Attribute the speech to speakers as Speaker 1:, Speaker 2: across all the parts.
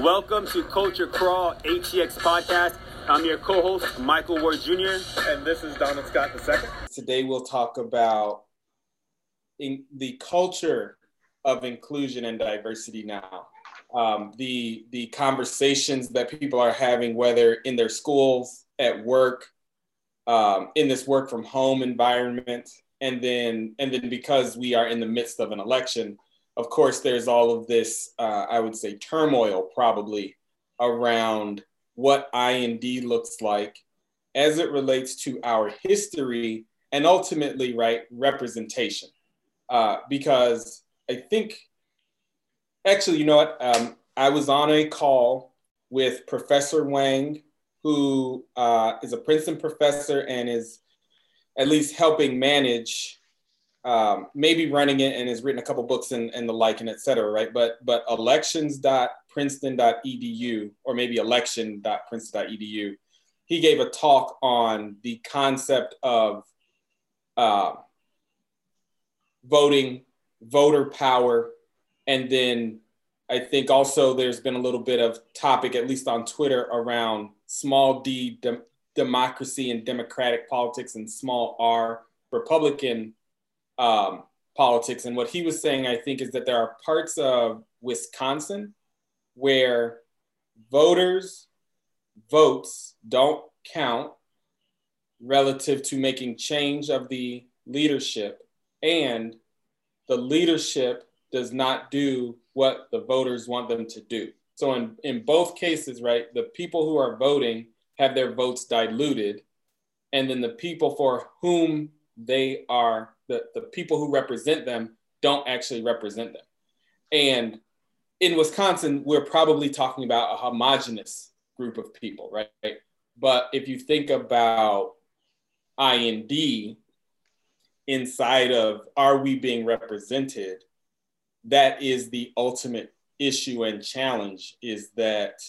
Speaker 1: Welcome to Culture Crawl ATX podcast. I'm your co-host Michael Ward Jr.
Speaker 2: and this is Donald Scott II.
Speaker 3: Today we'll talk about in the culture of inclusion and diversity now. Um, the the conversations that people are having, whether in their schools, at work, um, in this work from home environment, and then and then because we are in the midst of an election, of course, there's all of this, uh, I would say, turmoil probably around what I&D looks like as it relates to our history and ultimately, right, representation. Uh, because I think, actually, you know what? Um, I was on a call with Professor Wang, who uh, is a Princeton professor and is at least helping manage um, maybe running it and has written a couple books and, and the like and et cetera, right? But but elections.princeton.edu or maybe election.princeton.edu, he gave a talk on the concept of uh, voting, voter power, and then I think also there's been a little bit of topic, at least on Twitter, around small d de- democracy and democratic politics and small r Republican um, politics. And what he was saying, I think, is that there are parts of Wisconsin where voters' votes don't count relative to making change of the leadership, and the leadership does not do what the voters want them to do. So in, in both cases, right, the people who are voting have their votes diluted, and then the people for whom they are the, the people who represent them don't actually represent them. And in Wisconsin, we're probably talking about a homogenous group of people, right? But if you think about I&D inside of are we being represented, that is the ultimate issue and challenge is that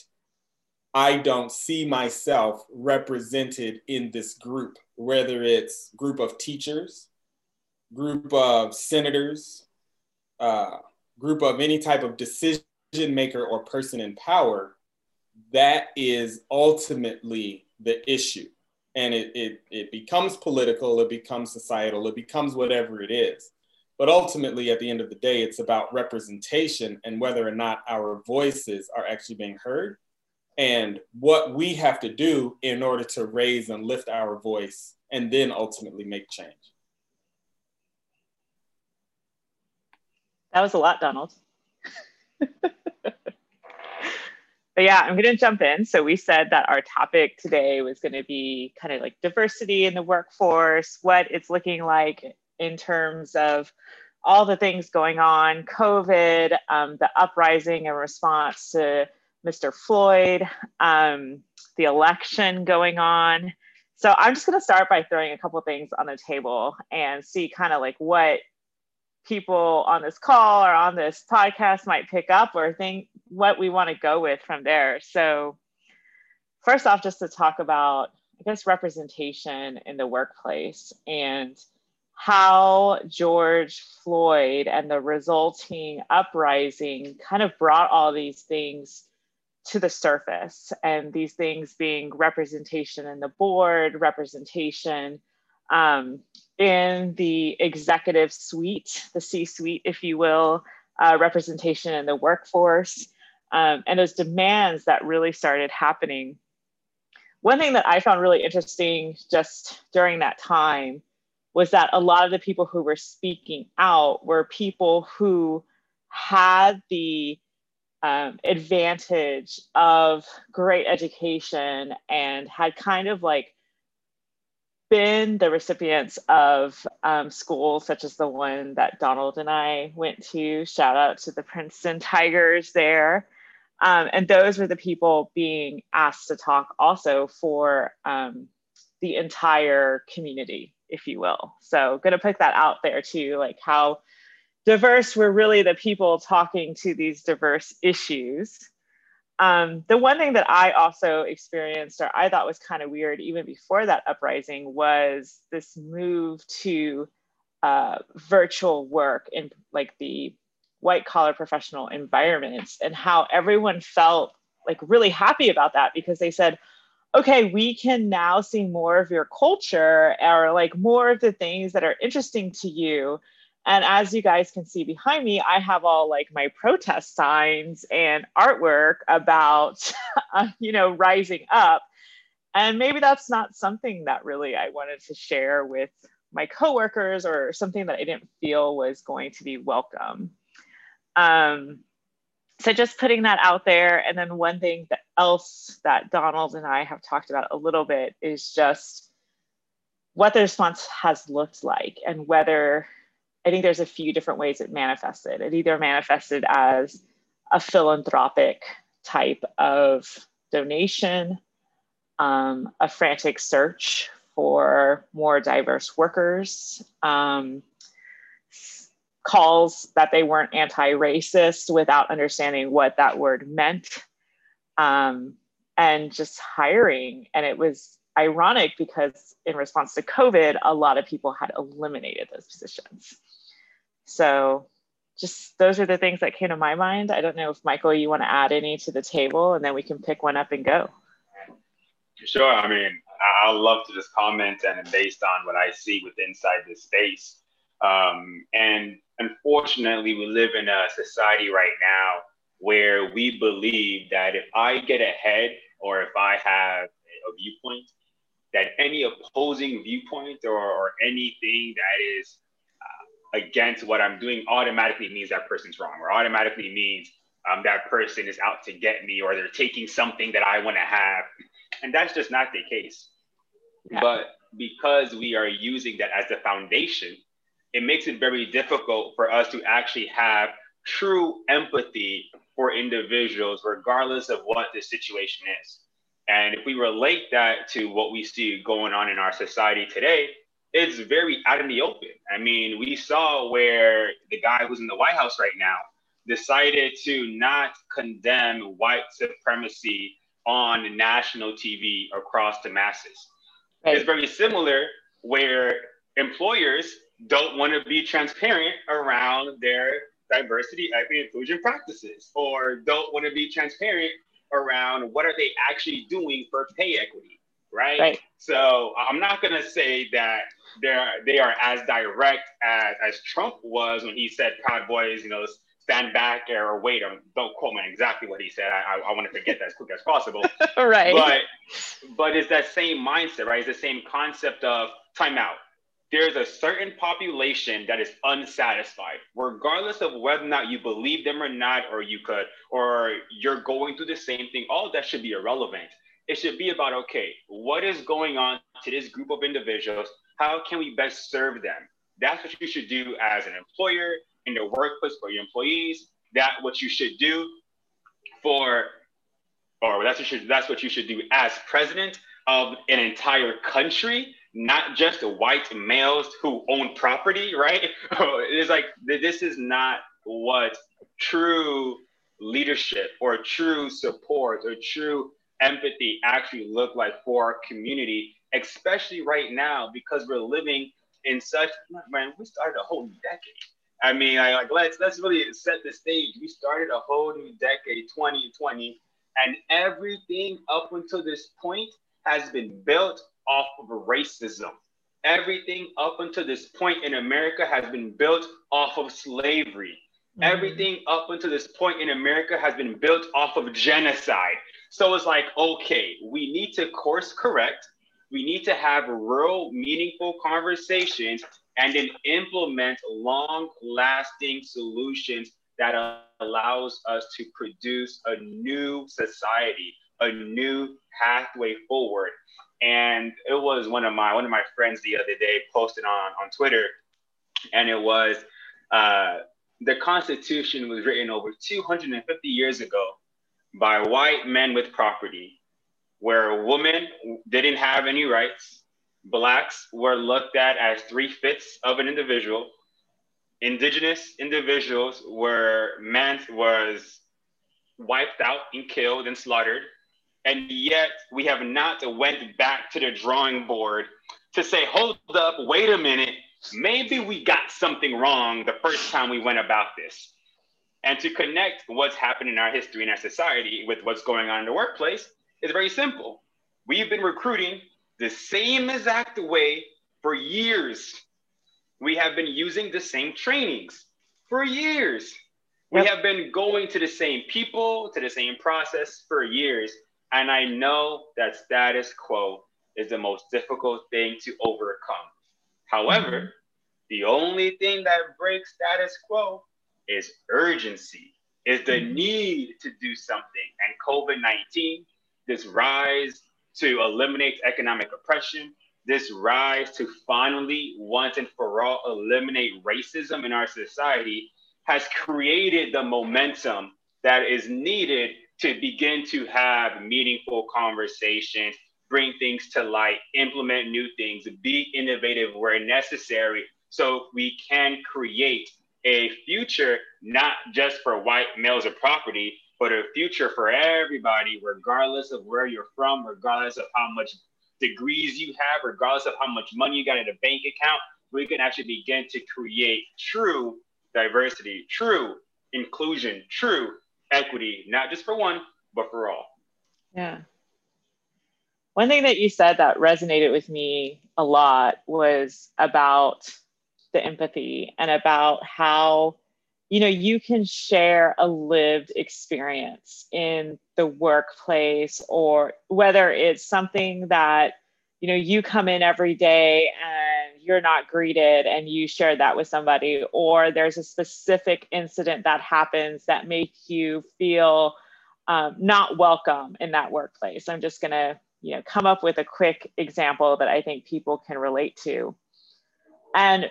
Speaker 3: I don't see myself represented in this group, whether it's group of teachers, group of senators, uh, group of any type of decision maker or person in power, that is ultimately the issue. And it, it, it becomes political, it becomes societal, it becomes whatever it is. But ultimately, at the end of the day, it's about representation and whether or not our voices are actually being heard and what we have to do in order to raise and lift our voice and then ultimately make change.
Speaker 4: That was a lot, Donald. but yeah, I'm going to jump in. So we said that our topic today was going to be kind of like diversity in the workforce, what it's looking like in terms of all the things going on, COVID, um, the uprising and response to Mr. Floyd, um, the election going on. So I'm just going to start by throwing a couple things on the table and see kind of like what people on this call or on this podcast might pick up or think what we want to go with from there. So, first off, just to talk about, I guess, representation in the workplace and how George Floyd and the resulting uprising kind of brought all these things to the surface, and these things being representation in the board, representation um, in the executive suite, the C suite, if you will, uh, representation in the workforce, um, and those demands that really started happening. One thing that I found really interesting just during that time was that a lot of the people who were speaking out were people who had the um, advantage of great education and had kind of like been the recipients of um, schools such as the one that Donald and I went to. Shout out to the Princeton Tigers there. Um, and those were the people being asked to talk also for um, the entire community, if you will. So, going to put that out there too, like how diverse were really the people talking to these diverse issues. Um, the one thing that I also experienced, or I thought was kind of weird even before that uprising, was this move to uh, virtual work in like the white collar professional environments and how everyone felt like really happy about that because they said, okay, we can now see more of your culture or like more of the things that are interesting to you. And as you guys can see behind me, I have all like my protest signs and artwork about, uh, you know, rising up. And maybe that's not something that really I wanted to share with my coworkers or something that I didn't feel was going to be welcome. Um, so just putting that out there. And then one thing that else that Donald and I have talked about a little bit is just what the response has looked like and whether I think there's a few different ways it manifested. It either manifested as a philanthropic type of donation, um, a frantic search for more diverse workers, um, calls that they weren't anti-racist without understanding what that word meant um, and just hiring and it was ironic because in response to covid a lot of people had eliminated those positions so just those are the things that came to my mind. I don't know if michael you want to add any to the table and then we can pick one up and go.
Speaker 5: Sure i mean i love to just comment and based on what i see with inside this space. Um, and unfortunately, we live in a society right now where we believe that if I get ahead or if I have a viewpoint, that any opposing viewpoint or, or anything that is against what I'm doing automatically means that person's wrong or automatically means um, that person is out to get me or they're taking something that I want to have. And that's just not the case. Yeah. But because we are using that as the foundation it makes it very difficult for us to actually have true empathy for individuals, regardless of what the situation is. And if we relate that to what we see going on in our society today, it's very out in the open. I mean, we saw where the guy who's in the White House right now decided to not condemn white supremacy on national TV across the masses. Right. It's very similar where employers don't want to be transparent around their diversity, equity, inclusion practices, or don't want to be transparent around what are they actually doing for pay equity, right? right. So I'm not going to say that they're they are as direct as, as Trump was when he said Proud Boys, you know, stand back or wait. Um, don't quote me exactly what he said. I, I, I want to forget that as quick as possible.
Speaker 4: right.
Speaker 5: But but it's that same mindset, right? It's the same concept of timeout there's a certain population that is unsatisfied, regardless of whether or not you believe them or not, or you could, or you're going through the same thing. All that should be irrelevant. It should be about okay, what is going on to this group of individuals? How can we best serve them? That's what you should do as an employer in the workplace for your employees. That what you should do for, or that's what you, that's what you should do as president of an entire country not just white males who own property, right? it's like this is not what true leadership or true support or true empathy actually look like for our community, especially right now because we're living in such man. We started a whole new decade. I mean, I, like let's let's really set the stage. We started a whole new decade, 2020, and everything up until this point has been built off of racism. Everything up until this point in America has been built off of slavery. Mm-hmm. Everything up until this point in America has been built off of genocide. So it's like, okay, we need to course correct. We need to have real meaningful conversations and then implement long lasting solutions that allows us to produce a new society, a new pathway forward. And it was one of my one of my friends the other day posted on on Twitter, and it was uh, the Constitution was written over 250 years ago by white men with property, where women didn't have any rights, blacks were looked at as three fifths of an individual, indigenous individuals were meant was wiped out and killed and slaughtered. And yet we have not went back to the drawing board to say hold up wait a minute. Maybe we got something wrong the first time we went about this And to connect what's happened in our history and our society with what's going on in the workplace is very simple. We've been recruiting the same exact way for years. We have been using the same trainings for years. We have been going to the same people, to the same process for years. And I know that status quo is the most difficult thing to overcome. However, mm-hmm. the only thing that breaks status quo is urgency, is the mm-hmm. need to do something. And COVID 19, this rise to eliminate economic oppression, this rise to finally, once and for all, eliminate racism in our society has created the momentum that is needed to begin to have meaningful conversations, bring things to light, implement new things, be innovative where necessary, so we can create a future not just for white males of property, but a future for everybody, regardless of where you're from, regardless of how much degrees you have, regardless of how much money you got in a bank account. We can actually begin to create true diversity, true inclusion, true equity, not just for one, but for all.
Speaker 4: Yeah. One thing that you said that resonated with me a lot was about the empathy and about how you know you can share a lived experience in the workplace or whether it's something that you know you come in every day and you're not greeted and you share that with somebody or there's a specific incident that happens that makes you feel um, not welcome in that workplace. I'm just going to you know come up with a quick example that i think people can relate to. And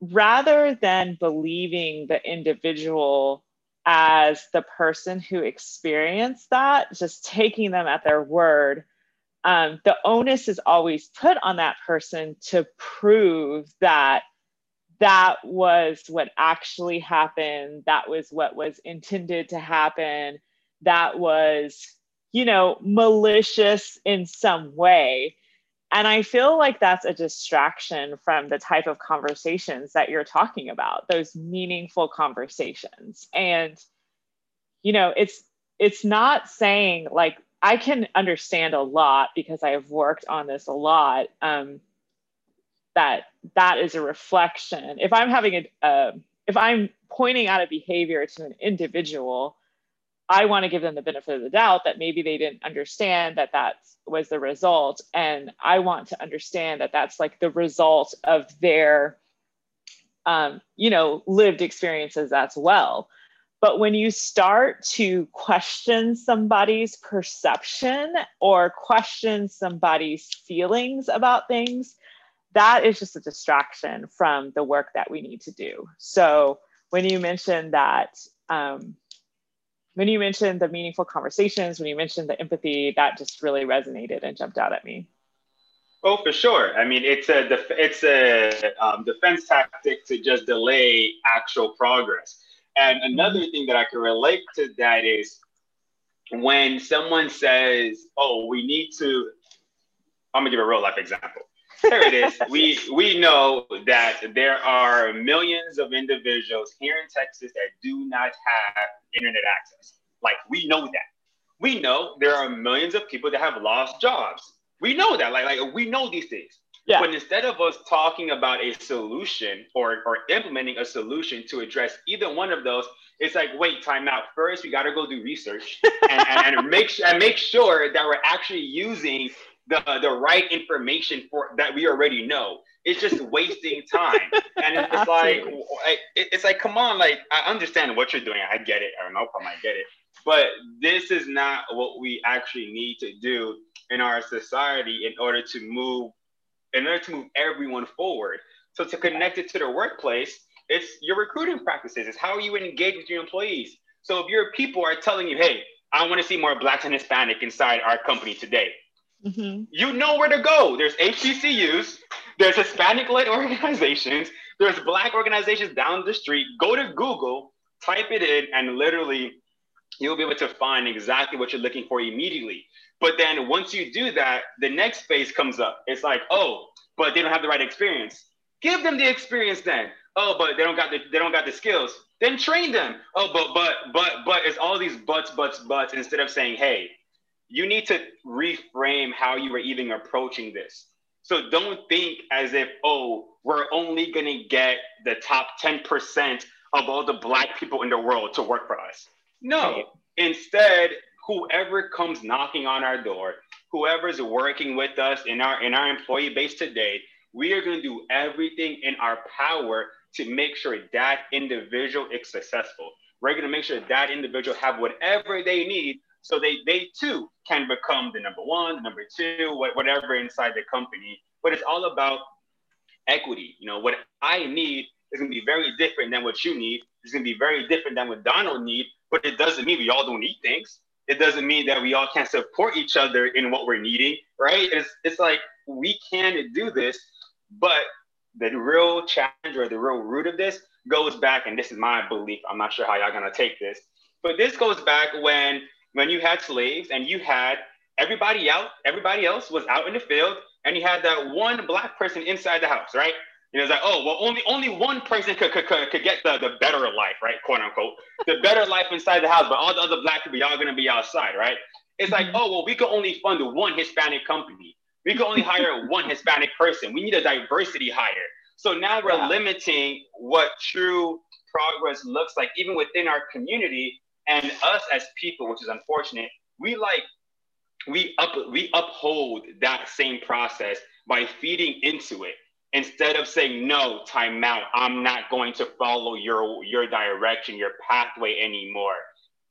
Speaker 4: rather than believing the individual as the person who experienced that, just taking them at their word, um, the onus is always put on that person to prove that that was what actually happened, that was what was intended to happen, that was, you know, malicious in some way. And I feel like that's a distraction from the type of conversations that you're talking about, those meaningful conversations. And you know, it's it's not saying like I can understand a lot because I have worked on this a lot. Um, that that is a reflection. If I'm having a, uh, if I'm pointing out a behavior to an individual, I want to give them the benefit of the doubt that maybe they didn't understand that that was the result. And I want to understand that that's like the result of their, um, you know, lived experiences as well. But when you start to question somebody's perception or question somebody's feelings about things, that is just a distraction from the work that we need to do. So when you mentioned that, um, when you mentioned the meaningful conversations, when you mentioned the empathy, that just really resonated and jumped out at me.
Speaker 5: Oh, for sure. I mean, it's a def- it's a um, defense tactic to just delay actual progress. And another thing that I can relate to that is when someone says, "Oh, we need to," I'm gonna give a real life example. There it is. we we know that there are millions of individuals here in Texas that do not have internet access. Like we know that. We know there are millions of people that have lost jobs. We know that. Like, like we know these things. Yeah. But instead of us talking about a solution or, or implementing a solution to address either one of those, it's like, wait, time out. First, we got to go do research and, and, and, make, and make sure that we're actually using the, the right information for that we already know. It's just wasting time. And it's like, it's like, come on, like, I understand what you're doing. I get it. I don't know if I might get it. But this is not what we actually need to do in our society in order to move, in order to move everyone forward. So to connect it to the workplace, it's your recruiting practices. It's how you engage with your employees. So if your people are telling you, hey, I want to see more Blacks and Hispanic inside our company today, Mm-hmm. You know where to go. There's HBCUs, there's Hispanic led organizations, there's Black organizations down the street. Go to Google, type it in, and literally you'll be able to find exactly what you're looking for immediately. But then once you do that, the next phase comes up. It's like, oh, but they don't have the right experience. Give them the experience then. Oh, but they don't got the they don't got the skills. Then train them. Oh, but but but but it's all these buts, buts, buts instead of saying, hey, you need to reframe how you were even approaching this. So don't think as if, oh, we're only gonna get the top 10% of all the black people in the world to work for us. No, instead, whoever comes knocking on our door, whoever's working with us in our in our employee base today, we are going to do everything in our power to make sure that individual is successful. We're going to make sure that individual have whatever they need so they they too can become the number one, the number two, whatever inside the company. But it's all about equity. You know, what I need is going to be very different than what you need. It's going to be very different than what Donald need. But it doesn't mean we all don't need things. It doesn't mean that we all can't support each other in what we're needing, right? It's, it's like we can do this, but the real challenge or the real root of this goes back, and this is my belief. I'm not sure how y'all gonna take this, but this goes back when when you had slaves and you had everybody out, everybody else was out in the field, and you had that one black person inside the house, right? You know, it's like, oh, well, only only one person could, could, could, could get the, the better life, right? Quote unquote. The better life inside the house, but all the other black people, y'all gonna be outside, right? It's like, mm-hmm. oh, well, we could only fund one Hispanic company. We could only hire one Hispanic person. We need a diversity hire. So now we're limiting what true progress looks like, even within our community and us as people, which is unfortunate. We like we up we uphold that same process by feeding into it instead of saying no time out i'm not going to follow your your direction your pathway anymore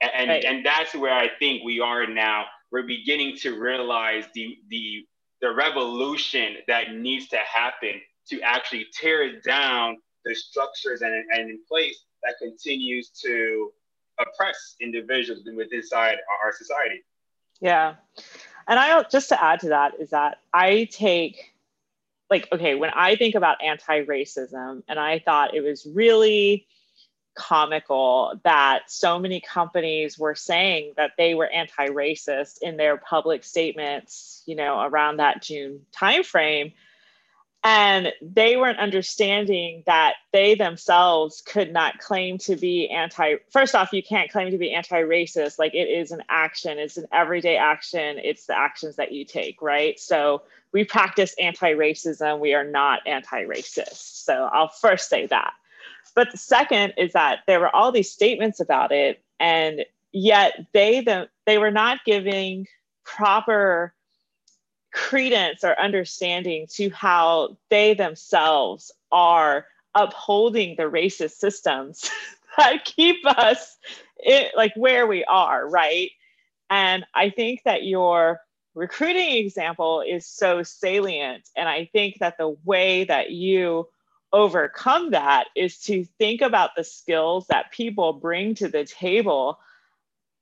Speaker 5: and right. and that's where i think we are now we're beginning to realize the the the revolution that needs to happen to actually tear down the structures and, and in place that continues to oppress individuals within inside our society.
Speaker 4: Yeah. And i just to add to that is that i take like okay when i think about anti-racism and i thought it was really comical that so many companies were saying that they were anti-racist in their public statements you know around that june timeframe and they weren't understanding that they themselves could not claim to be anti first off you can't claim to be anti-racist. Like it is an action. It's an everyday action. It's the actions that you take right? So we practice anti-racism. We are not anti-racist. So i'll first say that. But the second is that there were all these statements about it and yet they the, they were not giving proper credence or understanding to how they themselves are upholding the racist systems that keep us it, like where we are, right? And I think that your recruiting example is so salient. And I think that the way that you overcome that is to think about the skills that people bring to the table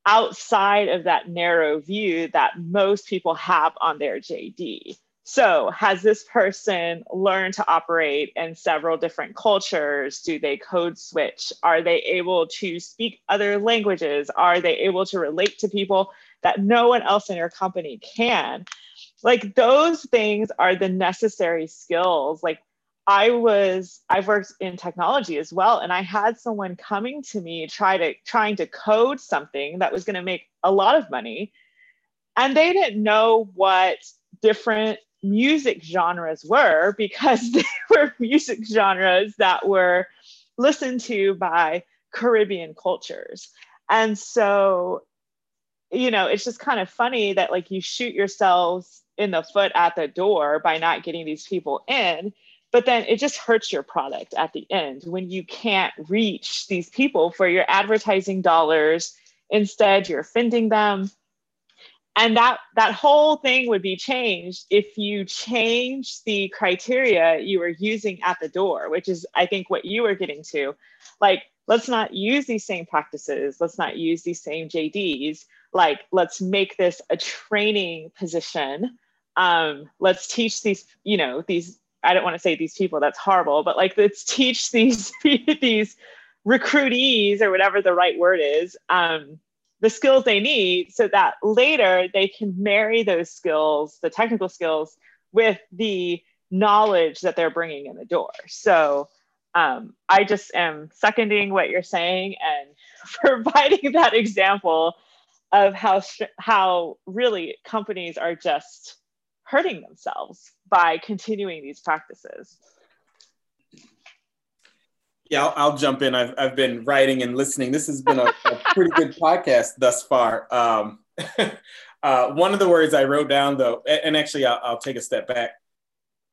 Speaker 4: outside of that narrow view that most people have on their JD. So, has this person learned to operate in several different cultures? Do they code switch? Are they able to speak other languages? Are they able to relate to people that no one else in your company can? Like, those things are the necessary skills. Like, I was I've worked in technology as well and I had someone coming to me try to trying to code something that was going to make a lot of money and they didn't know what different music genres were because they were music genres that were listened to by Caribbean cultures. And so you know, it's just kind of funny that like you shoot yourselves in the foot at the door by not getting these people in but then it just hurts your product at the end when you can't reach these people for your advertising dollars. Instead you're offending them. And that that whole thing would be changed if you change the criteria you were using at the door which is i think what you were getting to. Like let's not use these same practices. Let's not use these same jds like let's make this a training position. Um, let's teach these you know these I don't want to say these people, that's horrible, but like let's teach these these recruitees or whatever the right word is, um, the skills they need so that later they can marry those skills, the technical skills, with the knowledge that they're bringing in the door. So um, I just am seconding what you're saying and providing that example of how how really companies are just hurting themselves by continuing these practices.
Speaker 3: Yeah, I'll, I'll, jump in. I've, I've been writing and listening. This has been a, a pretty good podcast thus far. Um, uh, one of the words I wrote down, though, and actually, I'll, I'll take a step back.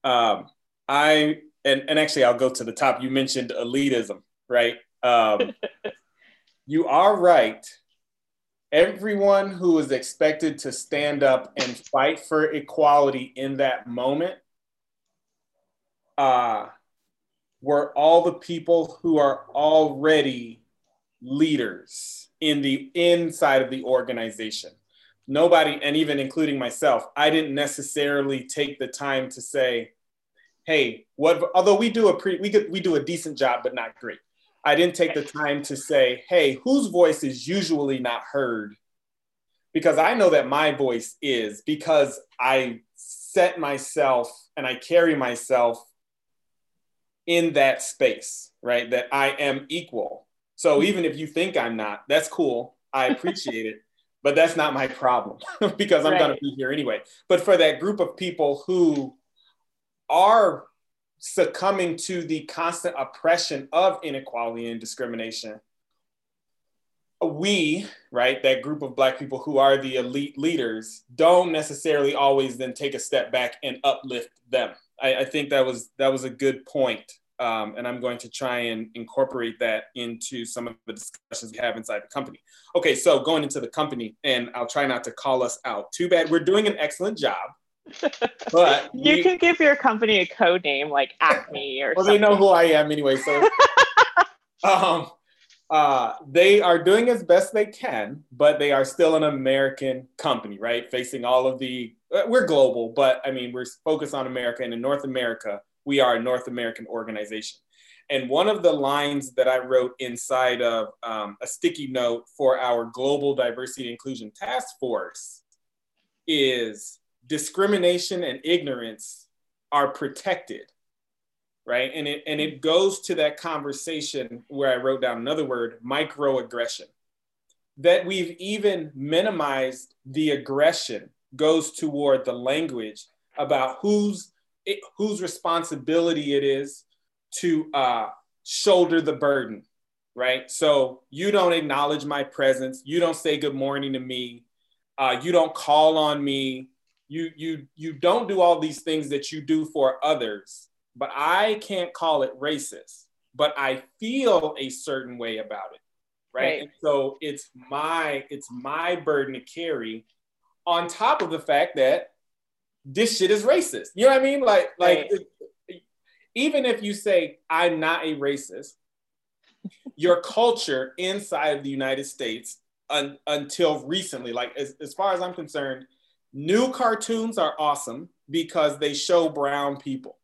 Speaker 3: Um, I and, and actually, I'll go to the top. You mentioned elitism, right? Um, you are right. Everyone who is expected to stand up and fight for equality in that moment uh, were all the people who are already leaders in the inside of the organization. Nobody, and even including myself, I didn't necessarily take the time to say, "Hey, what?" Although we do a pre, we could, we do a decent job, but not great. I didn't take the time to say, "Hey, whose voice is usually not heard?" Because I know that my voice is because I set myself and I carry myself in that space, right? That I am equal. So mm-hmm. even if you think I'm not, that's cool. I appreciate it, but that's not my problem because I'm right. going to be here anyway. But for that group of people who are succumbing to the constant oppression of inequality and discrimination, we, right, that group of Black people who are the elite leaders, don't necessarily always then take a step back and uplift them. I, I think that was that was a good point. Um, and I'm going to try and incorporate that into some of the discussions we have inside the company. Okay, so going into the company, and I'll try not to call us out. Too bad. We're doing an excellent job.
Speaker 4: But you can give your company a code name like Acme or
Speaker 3: well,
Speaker 4: something.
Speaker 3: they know who I am anyway. So um, uh, they are doing as best they can, but they are still an American company, right? Facing all of the, uh, we're global, but I mean, we're focused on America. And in North America, we are a North American organization. And one of the lines that I wrote inside of um, a sticky note for our Global Diversity Inclusion Task Force is discrimination and ignorance are protected right? And it and it goes to that conversation where I wrote down another word, microaggression. That we've even minimized the aggression goes toward the language about whose it, whose responsibility it is to uh, shoulder the burden, right? So you don't acknowledge my presence, you don't say good morning to me, uh, you don't call on me, you you you don't do all these things that you do for others but I can't call it racist, but I feel a certain way about it. Right. right. So it's my it's my burden to carry on top of the fact that this shit is racist. You know what I mean? Like, like right. even if you say I'm not a racist, your culture inside of the United States un, until recently, like as, as far as I'm concerned, new cartoons are awesome because they show brown people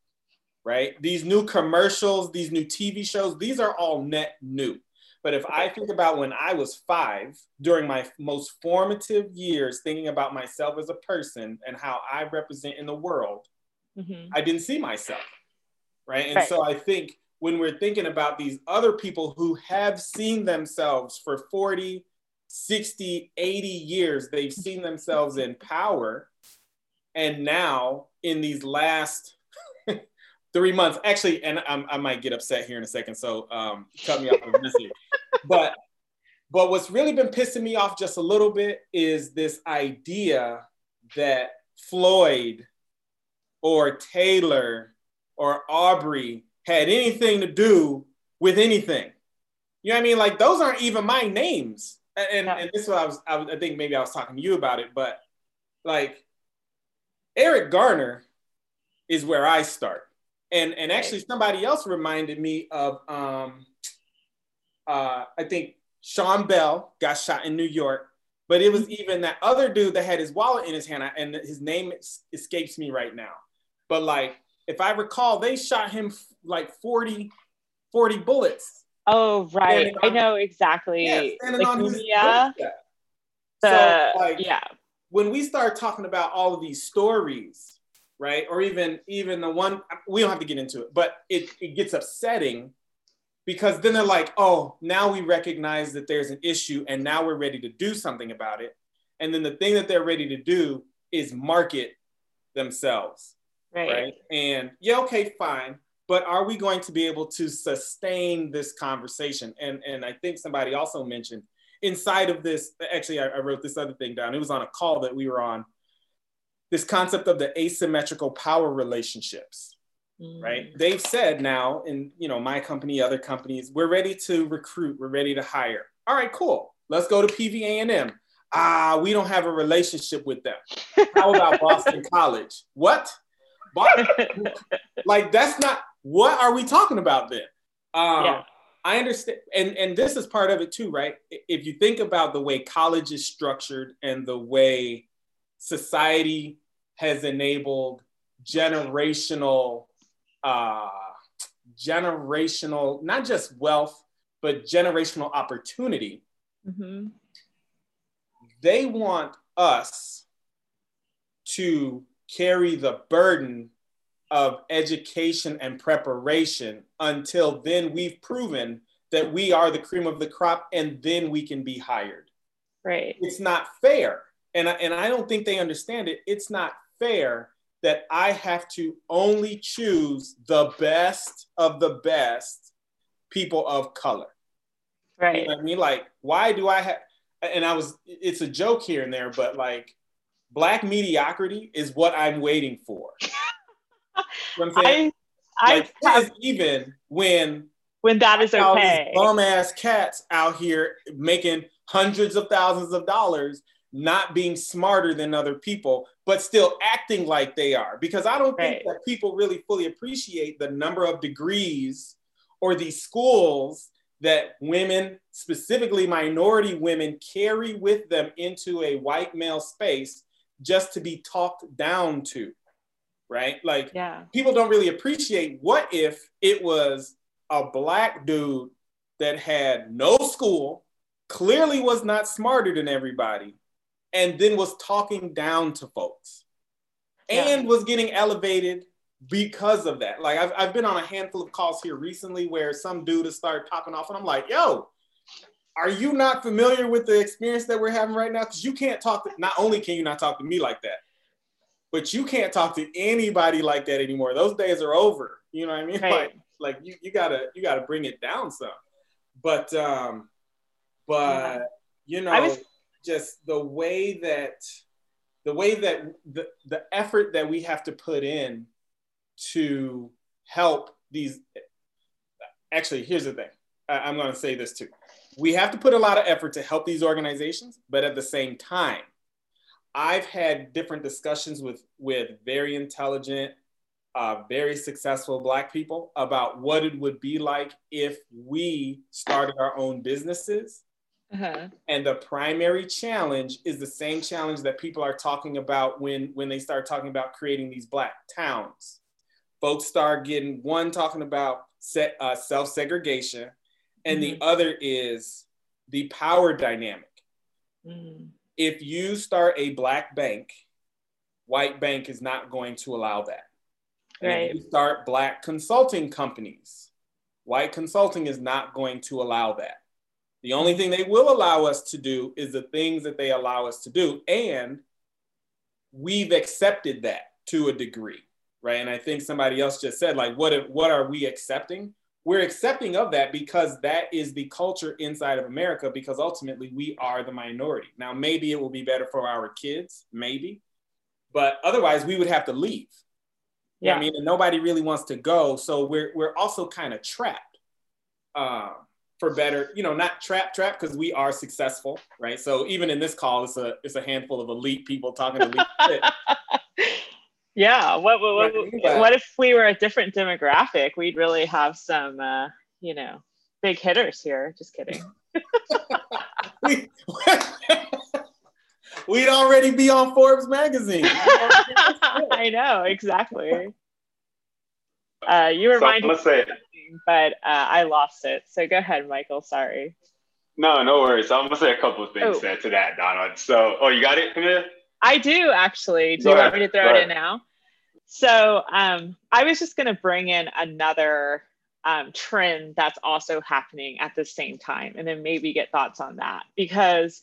Speaker 3: right? These new commercials, these new TV shows, these are all net new. But if I think about when I was five, during my most formative years, thinking about myself as a person and how I represent in the world, mm-hmm. I didn't see myself. Right. And right. so I think when we're thinking about these other people who have seen themselves for 40, 60, 80 years, they've seen themselves in power. And now, in these last three months actually and I'm, i might get upset here in a second so um, cut me off but but what's really been pissing me off just a little bit is this idea that floyd or taylor or Arbery had anything to do with anything. You know what i mean? Like those aren't even my names and, and, and this is what I was, I was i think maybe i was talking to you about it but like eric garner is where i start and and actually somebody else reminded me of um uh I think Sean Bell got shot in New York, but it was even that other dude that had his wallet in his hand, and his name escapes me right now. But like, if I recall, they shot him like 40, 40 bullets.
Speaker 4: Oh, right. I know exactly. Yeah, like, yeah.
Speaker 3: The, so, like, yeah. When we start talking about all of these stories, right? Or even even the one we don't have to get into it, but it, it gets upsetting because then they're like, oh, now we recognize that there's an issue and now we're ready to do something about it. And then the thing that they're ready to do is market themselves.
Speaker 4: Right.
Speaker 3: right? And yeah, okay, fine. But are we going to be able to sustain this conversation? And and I think somebody also mentioned inside of this, actually, I, I wrote this other thing down. It was on a call that we were on. This concept of the asymmetrical power relationships right they've said now in you know my company other companies we're ready to recruit we're ready to hire all right cool let's go to pva&m ah we don't have a relationship with them how about boston college what boston? like that's not what are we talking about then um, yeah. i understand and and this is part of it too right if you think about the way college is structured and the way society has enabled generational uh, generational, not just wealth, but generational opportunity. Mm-hmm. They want us to carry the burden of education and preparation until then we've proven that we are the cream of the crop and then we can be hired.
Speaker 4: Right.
Speaker 3: It's not fair. And I, and I don't think they understand it. It's not fair that I have to only choose the best of the best people of color.
Speaker 4: Right.
Speaker 3: You know I mean? Like, why do I have, and I was, it's a joke here and there, but like, black mediocrity is what I'm waiting for. you know I'm saying? I, like, I have, even when
Speaker 4: when that is okay.
Speaker 3: Bum ass cats out here making hundreds of thousands of dollars not being smarter than other people, but still acting like they are. Because I don't right. think that people really fully appreciate the number of degrees or these schools that women, specifically minority women, carry with them into a white male space just to be talked down to. Right? Like,
Speaker 4: yeah.
Speaker 3: people don't really appreciate what if it was a black dude that had no school, clearly was not smarter than everybody, and then was talking down to folks yeah. and was getting elevated because of that. Like I've, I've been on a handful of calls here recently where some dude has started popping off and I'm like, yo, are you not familiar with the experience that we're having right now? Because you can't talk to, not only can you not talk to me like that, but you can't talk to anybody like that anymore. Those days are over. You know what I mean? Right. Like, like you, you gotta you gotta bring it down some. But um, but yeah. you know, was just the way that the way that the, the effort that we have to put in to help these actually here's the thing I, i'm going to say this too we have to put a lot of effort to help these organizations but at the same time i've had different discussions with with very intelligent uh, very successful black people about what it would be like if we started our own businesses uh-huh. And the primary challenge is the same challenge that people are talking about when, when they start talking about creating these black towns. Folks start getting one talking about set, uh, self segregation, and mm-hmm. the other is the power dynamic. Mm-hmm. If you start a black bank, white bank is not going to allow that. And right. if you start black consulting companies, white consulting is not going to allow that. The only thing they will allow us to do is the things that they allow us to do. And we've accepted that to a degree, right? And I think somebody else just said, like, what, if, what are we accepting? We're accepting of that because that is the culture inside of America, because ultimately we are the minority. Now, maybe it will be better for our kids, maybe, but otherwise we would have to leave. Yeah. I mean, nobody really wants to go. So we're, we're also kind of trapped. Um, for better, you know, not trap trap because we are successful, right? So even in this call, it's a it's a handful of elite people talking elite
Speaker 4: Yeah. What what, what, what if we were a different demographic? We'd really have some, uh, you know, big hitters here. Just kidding.
Speaker 3: we, we'd already be on Forbes magazine.
Speaker 4: I know exactly. Uh, you reminded so me but uh, I lost it. So go ahead, Michael. Sorry.
Speaker 5: No, no worries. I'm gonna say a couple of things oh. to that, Donald. So, oh, you got it, Camilla?
Speaker 4: I do actually. Do go you ahead. want me to throw it ahead. in now? So, um, I was just gonna bring in another um, trend that's also happening at the same time and then maybe get thoughts on that because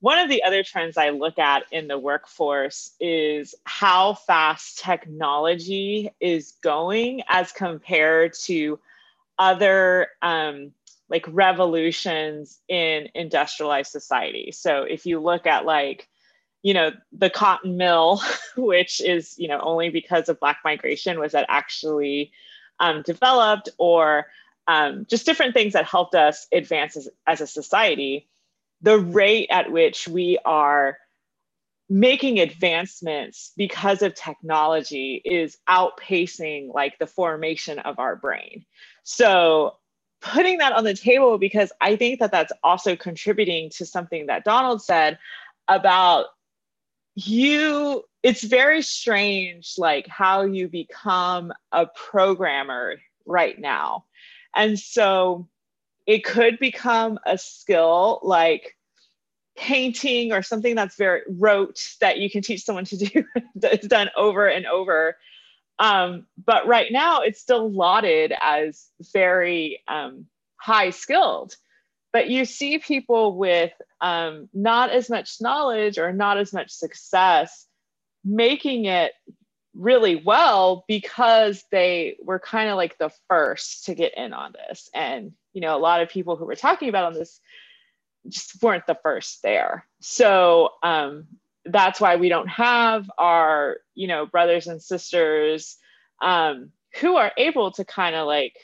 Speaker 4: one of the other trends i look at in the workforce is how fast technology is going as compared to other um, like revolutions in industrialized society so if you look at like you know the cotton mill which is you know only because of black migration was that actually um, developed or um, just different things that helped us advance as, as a society, the rate at which we are making advancements because of technology is outpacing like the formation of our brain. So putting that on the table because I think that that's also contributing to something that Donald said about you it's very strange like how you become a programmer right now. And so it could become a skill like painting or something that's very rote that you can teach someone to do that's done over and over. Um, but right now it's still lauded as very um, high skilled but you see people with um, not as much knowledge or not as much success making it really well because they were kind of like the first to get in on this. And you know a lot of people who were talking about on this just weren't the first there. So um, that's why we don't have our you know brothers and sisters um, who are able to kind of like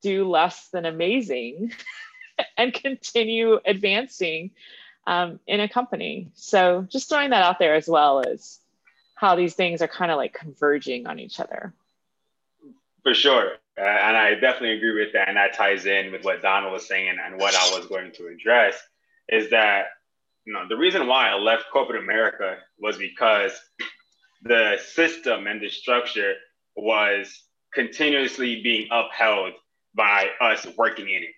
Speaker 4: do less than amazing and continue advancing um, in a company. So just throwing that out there as well as how these things are kind of like converging on each other.
Speaker 5: For sure. Uh, and I definitely agree with that. And that ties in with what Donald was saying and what I was going to address is that, you know, the reason why I left corporate America was because the system and the structure was continuously being upheld by us working in it,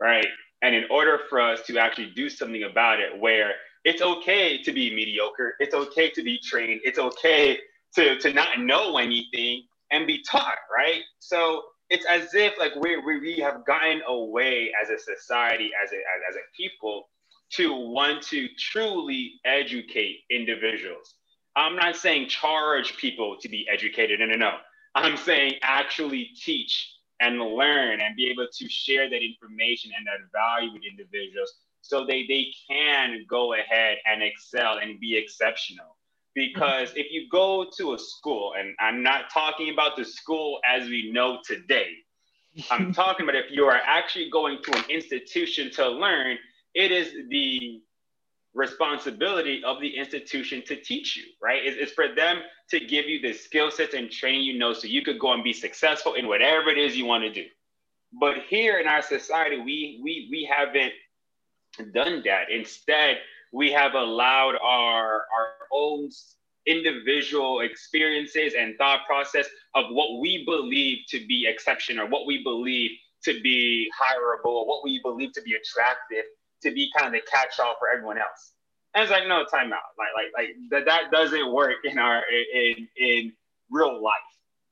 Speaker 5: right? And in order for us to actually do something about it, where it's okay to be mediocre, it's okay to be trained, it's okay to, to not know anything and be taught, right? So it's as if like we, we have gotten away as a society, as a, as, as a people, to want to truly educate individuals. I'm not saying charge people to be educated. No, no, no. I'm saying actually teach and learn and be able to share that information and that value with individuals so they, they can go ahead and excel and be exceptional. Because if you go to a school, and I'm not talking about the school as we know today, I'm talking about if you are actually going to an institution to learn, it is the responsibility of the institution to teach you, right? It's, it's, for them to give you the skill sets and training you know so you could go and be successful in whatever it is you want to do. But here in our society, we we we haven't done that. Instead, we have allowed our our own individual experiences and thought process of what we believe to be exceptional, what we believe to be hireable, what we believe to be attractive, to be kind of the catch-all for everyone else. And it's like, no, timeout. Like, like, like that, that doesn't work in our in in real life.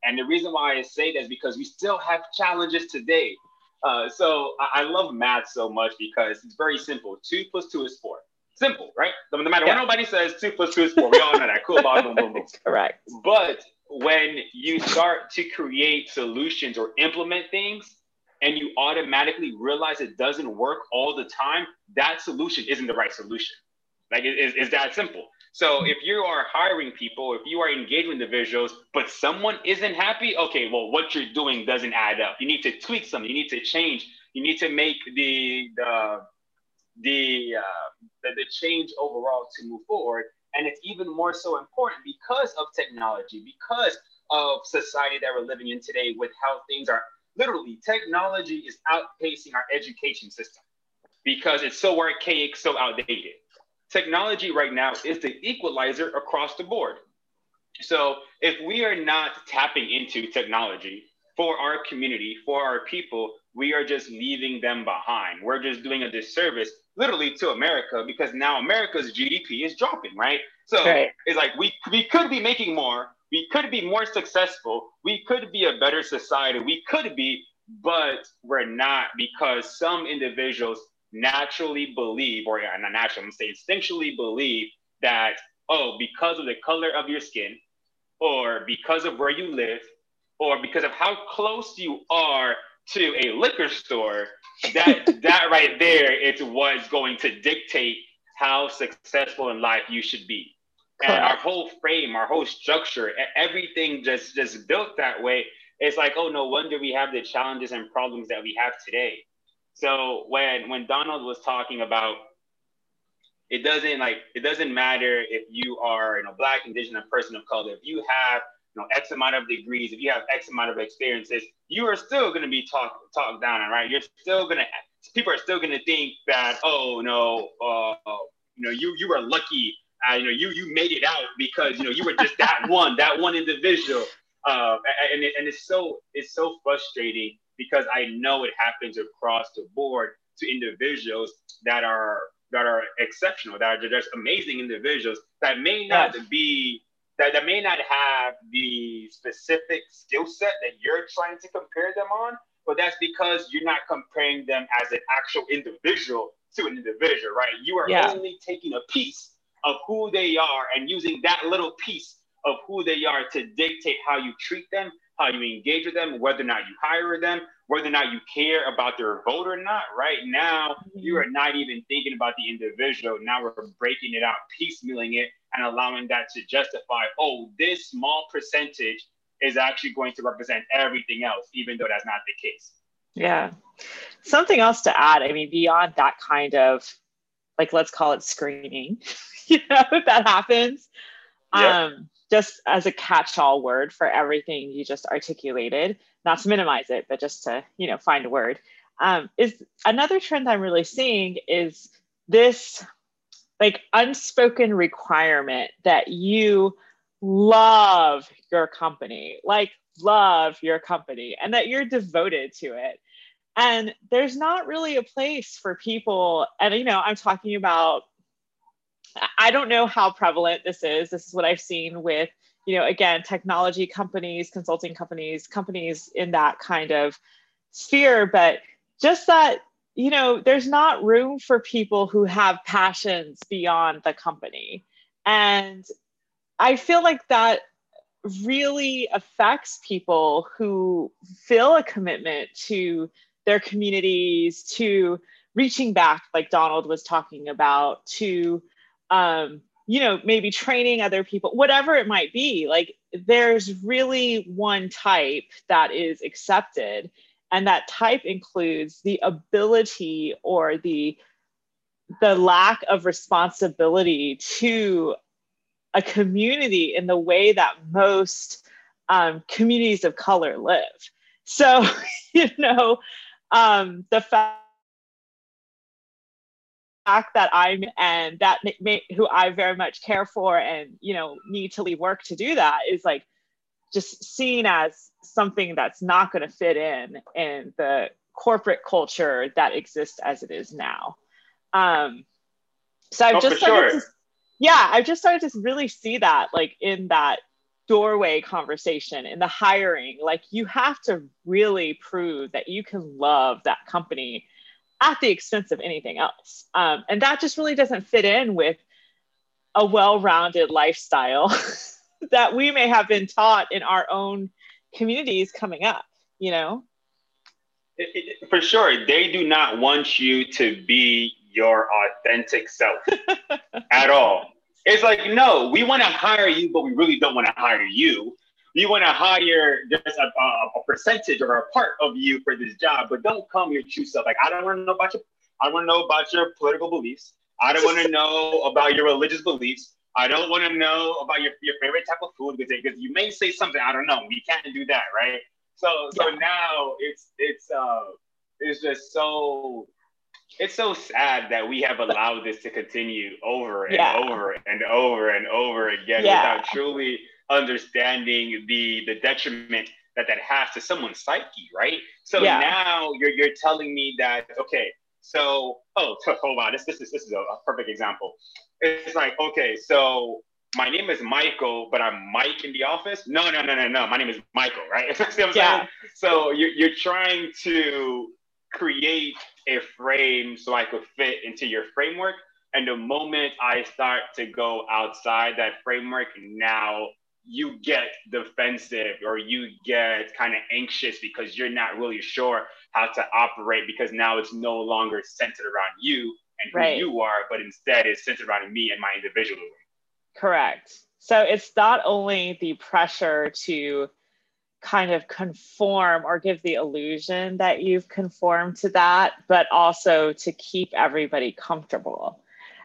Speaker 5: And the reason why I say that is because we still have challenges today. Uh, so I, I, love math so much because it's very simple. Two plus two is four. Simple, right? No, matter yeah. what nobody says, two plus two is four. We all know that. Cool, boom, boom, boom.
Speaker 4: Correct.
Speaker 5: But when you start to create solutions or implement things, and you automatically realize it doesn't work all the time, that solution isn't the right solution. Like it, it's that simple. So if you are hiring people, if you are engaging individuals, but someone isn't happy, okay, well, what you're doing doesn't add up. You need to tweak something. You need to change. You need to make the the the uh, the, the change overall to move forward. And it's even more so important because of technology, because of society that we're living in today, with how things are literally technology is outpacing our education system because it's so archaic, so outdated. Technology right now is the equalizer across the board. So if we are not tapping into technology for our community, for our people, we are just leaving them behind. We're just doing a disservice literally to America because now America's GDP is dropping, right? So right. it's like we, we could be making more, we could be more successful. We could be a better society. We could be but we're not because some individuals naturally believe, or uh, not naturally, I'm gonna say instinctually believe that, oh, because of the color of your skin, or because of where you live, or because of how close you are to a liquor store, that that right there is what's going to dictate how successful in life you should be. And our whole frame, our whole structure, everything just just built that way. It's like, oh, no wonder we have the challenges and problems that we have today. So when when Donald was talking about it doesn't like it doesn't matter if you are you know black, indigenous, person of color. If you have you know X amount of degrees, if you have X amount of experiences, you are still going to be talked talked down on, right? You're still going to people are still going to think that oh no, uh, you know you you were lucky, uh, you know you you made it out because you know you were just that one that one individual, uh, and it, and it's so it's so frustrating because I know it happens across the board to individuals that are that are exceptional, that are just amazing individuals that may not yes. be that, that may not have the specific skill set that you're trying to compare them on, but that's because you're not comparing them as an actual individual to an individual, right? You are yeah. only taking a piece of who they are and using that little piece of who they are to dictate how you treat them, how you engage with them, whether or not you hire them, whether or not you care about their vote or not. Right now, mm-hmm. you are not even thinking about the individual. Now we're breaking it out, piecemealing it, and allowing that to justify, oh, this small percentage is actually going to represent everything else, even though that's not the case.
Speaker 4: Yeah. Something else to add, I mean, beyond that kind of like let's call it screening, you know, if that happens. Yeah. Um, just as a catch-all word for everything you just articulated, not to minimize it, but just to, you know, find a word. Um, is another trend I'm really seeing is this like unspoken requirement that you love your company, like love your company, and that you're devoted to it. And there's not really a place for people, and you know, I'm talking about, I don't know how prevalent this is. This is what I've seen with, you know, again, technology companies, consulting companies, companies in that kind of sphere, but just that you know, there's not room for people who have passions beyond the company. And I feel like that really affects people who feel a commitment to their communities, to reaching back, like Donald was talking about, to, um, you know, maybe training other people, whatever it might be. Like, there's really one type that is accepted and that type includes the ability or the the lack of responsibility to a community in the way that most um, communities of color live. So, you know, um, the fact that I'm and that may, who I very much care for and you know need to leave work to do that is like just seen as something that's not going to fit in in the corporate culture that exists as it is now. Um, so I've oh, just started sure. to, yeah, I've just started to really see that like in that doorway conversation in the hiring, like you have to really prove that you can love that company at the expense of anything else. Um, and that just really doesn't fit in with a well-rounded lifestyle that we may have been taught in our own communities coming up, you know?
Speaker 5: It, it, for sure. They do not want you to be your authentic self at all. It's like, no, we want to hire you, but we really don't want to hire you. We want to hire just a, a, a, percentage or a part of you for this job, but don't come your true self. Like, I don't want to know about your, I want to know about your political beliefs. I don't want to know about your religious beliefs. I don't want to know about your, your favorite type of food because you may say something I don't know. We can't do that, right? So so yeah. now it's it's uh it's just so it's so sad that we have allowed this to continue over and yeah. over and over and over again yeah. without truly understanding the the detriment that that has to someone's psyche, right? So now you're you're telling me that okay, so oh hold on, this this is this is a, a perfect example it's like okay so my name is Michael, but I'm Mike in the office. No, no, no, no, no. My name is Michael, right? See what I'm
Speaker 4: Yeah.
Speaker 5: saying? So you're, you're trying to create a frame so I could fit into your framework. And the moment I start to go outside that framework, now you get defensive or you get kind of anxious because you're not really sure how to operate because now it's no longer centered around you and who
Speaker 4: Right.
Speaker 5: you are, but instead it's centered around me and my individualism.
Speaker 4: Correct. So it's not only the pressure to kind of conform or give the illusion that you've conformed to that, but also to keep everybody comfortable.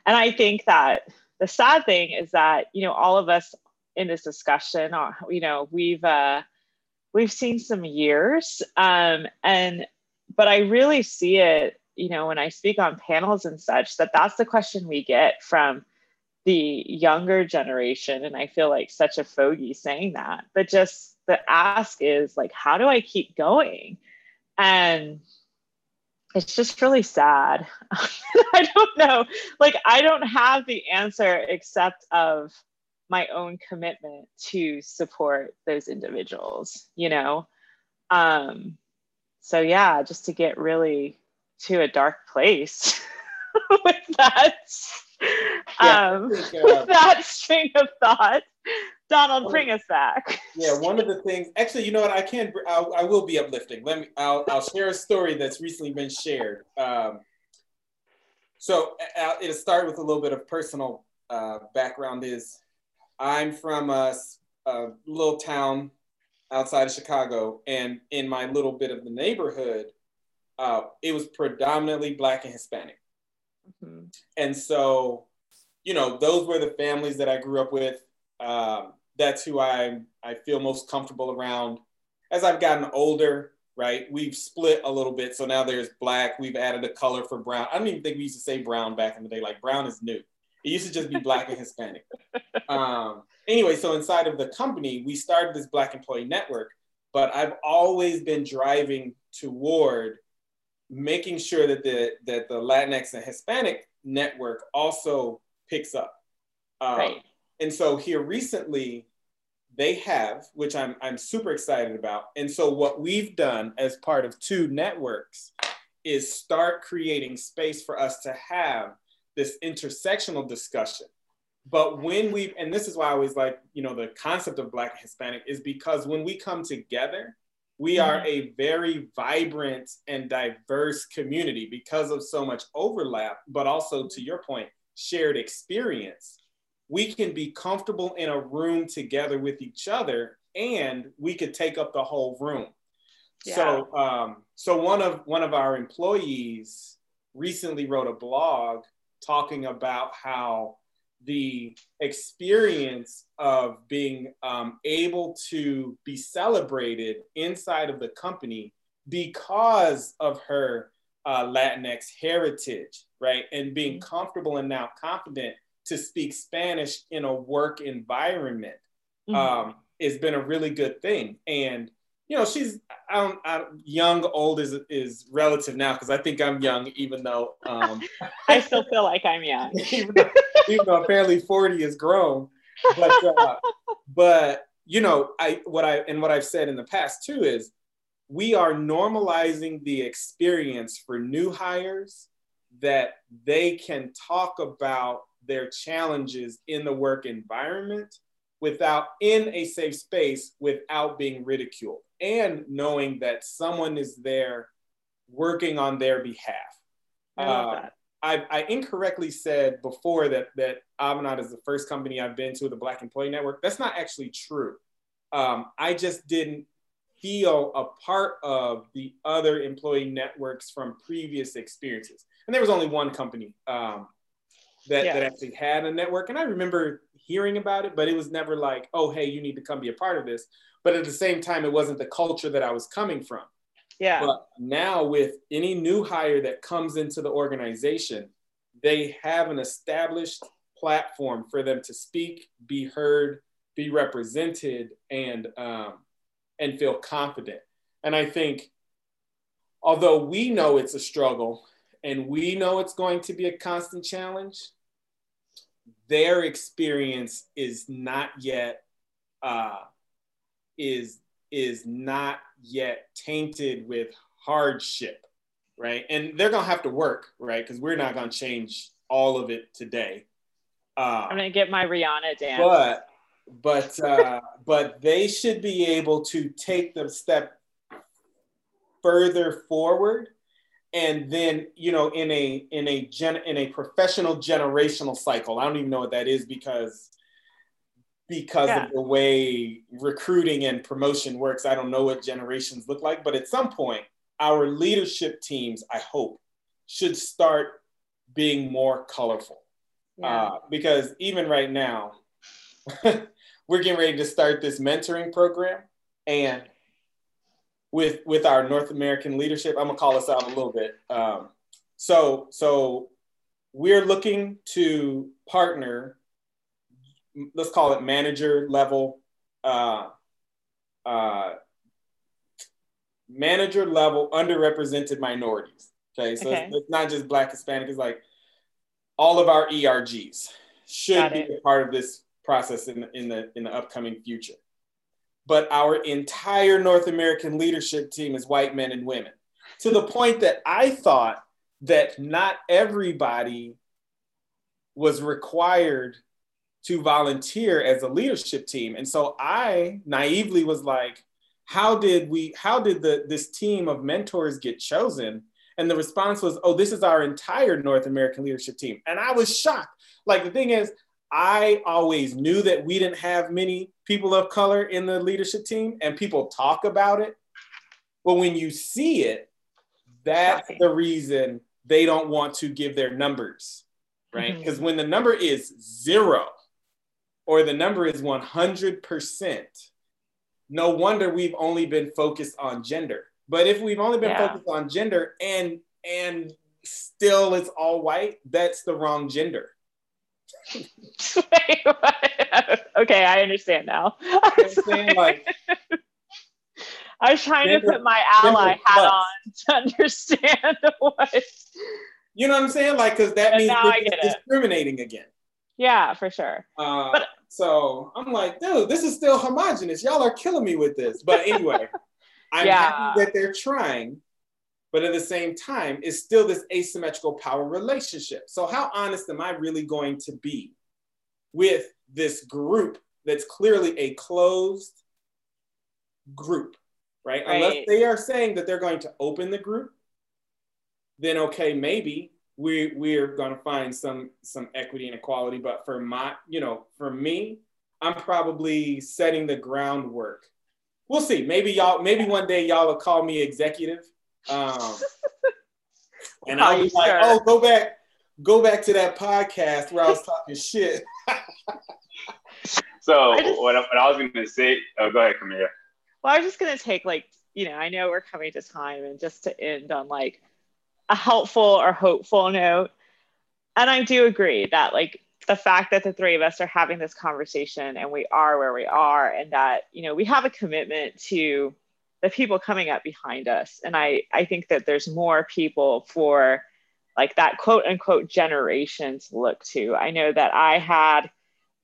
Speaker 4: And I think that the sad thing is that, you know, all of us in this discussion, are, you know, we've, uh, we've seen some years um, and but i really see it you know when i speak on panels and such that that's the question we get from the younger generation and i feel like such a fogey saying that but just the ask is like how do i keep going? And it's just really sad. I don't know. Like i don't have the answer except of my own commitment to support those individuals you know? Um so yeah just to get really to a dark place with that
Speaker 3: Yeah,
Speaker 4: um with that string of thought donald bring us back
Speaker 3: Yeah, one of the things. Actually, you know what? I can. I'll, I will be uplifting. Let me. I'll, I'll share a story that's recently been shared. Um, so uh, it'll start with a little bit of personal uh, background. Is I'm from a little town outside of Chicago, and in my little bit of the neighborhood, uh, it was predominantly Black and Hispanic.
Speaker 4: Mhm.
Speaker 3: And so, you know, those were the families that I grew up with. Um, that's who I I feel most comfortable around. As I've gotten older, right, we've split a little bit. So now there's black. We've added a color for brown. I don't even think we used to say brown back in the day. Like brown is new. It used to just be black and Hispanic. Um, anyway, so inside of the company, we started this Black Employee Network, but I've always been driving toward making sure that the that the Latinx and Hispanic network also picks up. Um,
Speaker 4: right
Speaker 3: And so here recently, they have, which I'm I'm super excited about. And so what we've done as part of two networks is start creating space for us to have this intersectional discussion. But when we, and this is why I always like, you know, the concept of Black and Hispanic is because when we come together, we mm-hmm. are a very vibrant and diverse community because of so much overlap, but also to your point, shared experience. We can be comfortable in a room together with each other and we could take up the whole room. So, um, so one of one of our employees recently wrote a blog talking about how the experience of being um, able to be celebrated inside of the company because of her uh, Latinx heritage, right? And being comfortable and now confident to speak Spanish in a work environment
Speaker 4: Mhm.
Speaker 3: um, has been a really good thing. And you know, she's I don't, I don't young, old is is relative now because I think I'm young, even though um,
Speaker 4: i still feel like i'm young
Speaker 3: even, though, even though apparently 40 is grown. But uh, but you know, I what I and what I've said in the past too is we are normalizing the experience for new hires that they can talk about their challenges in the work environment without in a safe space without being ridiculed and knowing that someone is there working on their behalf.
Speaker 4: I love
Speaker 3: Uh,
Speaker 4: that.
Speaker 3: I, I incorrectly said before that that Avanade is the first company I've been to, the Black Employee Network. That's not actually true. Um, I just didn't feel a part of the other employee networks from previous experiences. And there was only one company um, that,
Speaker 4: Yeah.
Speaker 3: that actually had a network. And I remember hearing about it, but it was never like, oh, hey, you need to come be a part of this. But at the same time, it wasn't the culture that I was coming from.
Speaker 4: Yeah.
Speaker 3: But now, with any new hire that comes into the organization, they have an established platform for them to speak, be heard, be represented, and um, and feel confident. And I think, although we know it's a struggle and we know it's going to be a constant challenge, their experience is not yet uh, is is not yet tainted with hardship, right? And they're gonna have to work, right? Because we're not gonna change all of it today.
Speaker 4: Uh, I'm gonna get my Rihanna dance.
Speaker 3: But but uh, but they should be able to take the step further forward and then you know in a in a gen in a professional generational cycle i don't even know what that is because because yeah. of the way recruiting and promotion works i don't know what generations look like but at some point our leadership teams i hope should start being more colorful yeah. uh, because even right now we're getting ready to start this mentoring program and with with our North American leadership. I'm gonna call us out a little bit. Um, so so we're looking to partner. Let's call it manager level. Uh, uh, manager level underrepresented minorities. Okay, so okay. It's, it's, not just Black Hispanic. It's like all of our ERGs should be a part of this process in the, in the in the upcoming future but our entire North American leadership team is white men and women. To the point that I thought that not everybody was required to volunteer as a leadership team. And so I naively was like, how did we how did the this team of mentors get chosen? And the response was, oh, this is our entire North American leadership team. And I was shocked. Like the thing is, I always knew that we didn't have many people of color in the leadership team, and people talk about it. But when you see it, that's the reason they don't want to give their numbers, right? Because mm-hmm. when the number is zero or the number is 100%, no wonder we've only been focused on gender. But if we've only been yeah. focused on gender and and still it's all white, that's the wrong gender
Speaker 4: okay, I understand now. like, I was trying to put my ally hat on to understand what.
Speaker 3: You know what I'm saying? Like, because that means discriminating again.
Speaker 4: Yeah, for sure.
Speaker 3: Uh, but so I'm like, dude, this is still homogenous. Y'all are killing me with this. But anyway, I'm yeah. happy that they're trying but at the same time, it's still this asymmetrical power relationship. So, how honest am I really going to be with this group that's clearly a closed group, right? right? Unless they are saying that they're going to open the group, then okay, maybe we we're going to find some some equity and equality. But for my, you know, for me, I'm probably setting the groundwork. We'll see. Maybe y'all, maybe one day y'all will call me executive um, and I was like, oh, go back, go back to that podcast where I was talking shit.
Speaker 5: so what, I, what I was going to say, oh, go ahead, Camilla.
Speaker 4: Well, I was just going to take like, you know, I know we're coming to time and just to end on like a helpful or hopeful note. And I do agree that like the fact that the three of us are having this conversation and we are where we are and that, you know, we have a commitment to the people coming up behind us. And I, I think that there's more people for like that quote unquote generation to look to. I know that I had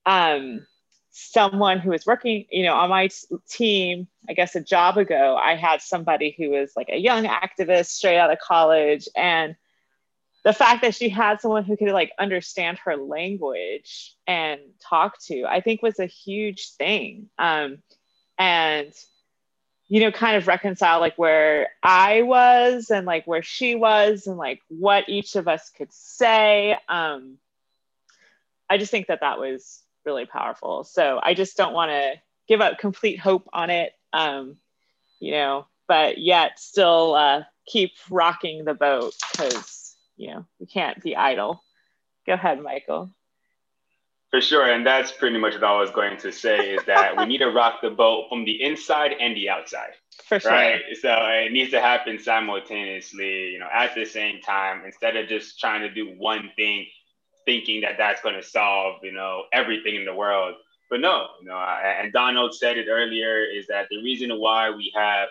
Speaker 4: um, someone who was working, you know, on my team, I guess a job ago, I had somebody who was like a young activist straight out of college. And the fact that she had someone who could like understand her language and talk to, I think was a huge thing. Um, and you know, kind of reconcile like where I was and like where she was and like what each of us could say. Um, I just think that that was really powerful. So I just don't want to give up complete hope on it, um, you know, but yet still uh, keep rocking the boat because, you know, we can't be idle. Go ahead, Michael.
Speaker 5: For sure, and that's pretty much what I was going to say is that we need to rock the boat from the inside and the outside.
Speaker 4: For sure.
Speaker 5: Right. So it needs to happen simultaneously, you know, at the same time, instead of just trying to do one thing, thinking that that's going to solve, you know, everything in the world. But no, you know, and Donald said it earlier is that the reason why we have,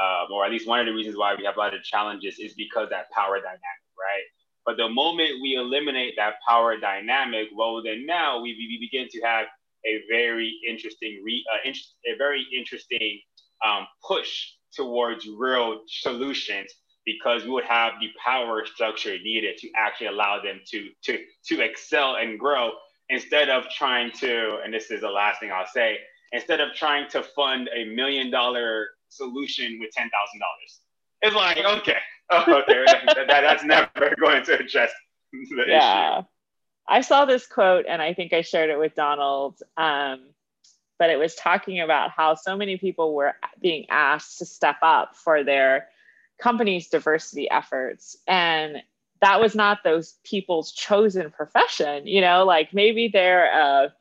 Speaker 5: uh, or at least one of the reasons why we have a lot of challenges is because that power dynamic, right? But the moment we eliminate that power dynamic, well, then now we, we begin to have a very interesting, re, uh, a very interesting um, push towards real solutions because we would have the power structure needed to actually allow them to to to excel and grow instead of trying to and this is the last thing I'll say instead of trying to fund a million dollar solution with ten thousand dollars. It's like okay, oh, okay, that, that's never going to address the yeah. issue.
Speaker 4: I saw this quote and I think I shared it with Donald. Um, but it was talking about how so many people were being asked to step up for their company's diversity efforts. And that was not those people's chosen profession, you know, like maybe they're a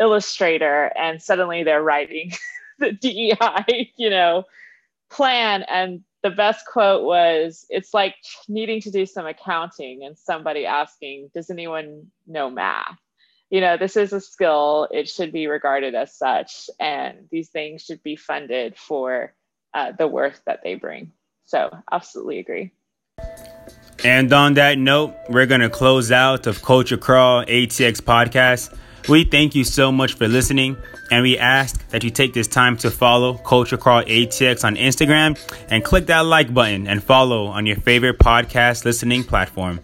Speaker 4: illustrator and suddenly they're writing the DEI, you know, plan and the best quote was it's like needing to do some accounting and somebody asking does anyone know math? You know this is a skill. It should be regarded as such and these things should be funded for uh, the worth that they bring. So absolutely agree.
Speaker 6: And on that note we're going to close out of culture crawl atx podcast we thank you so much for listening, and we ask that you take this time to follow Culture Crawl ATX on Instagram and click that like button and follow on your favorite podcast listening platform.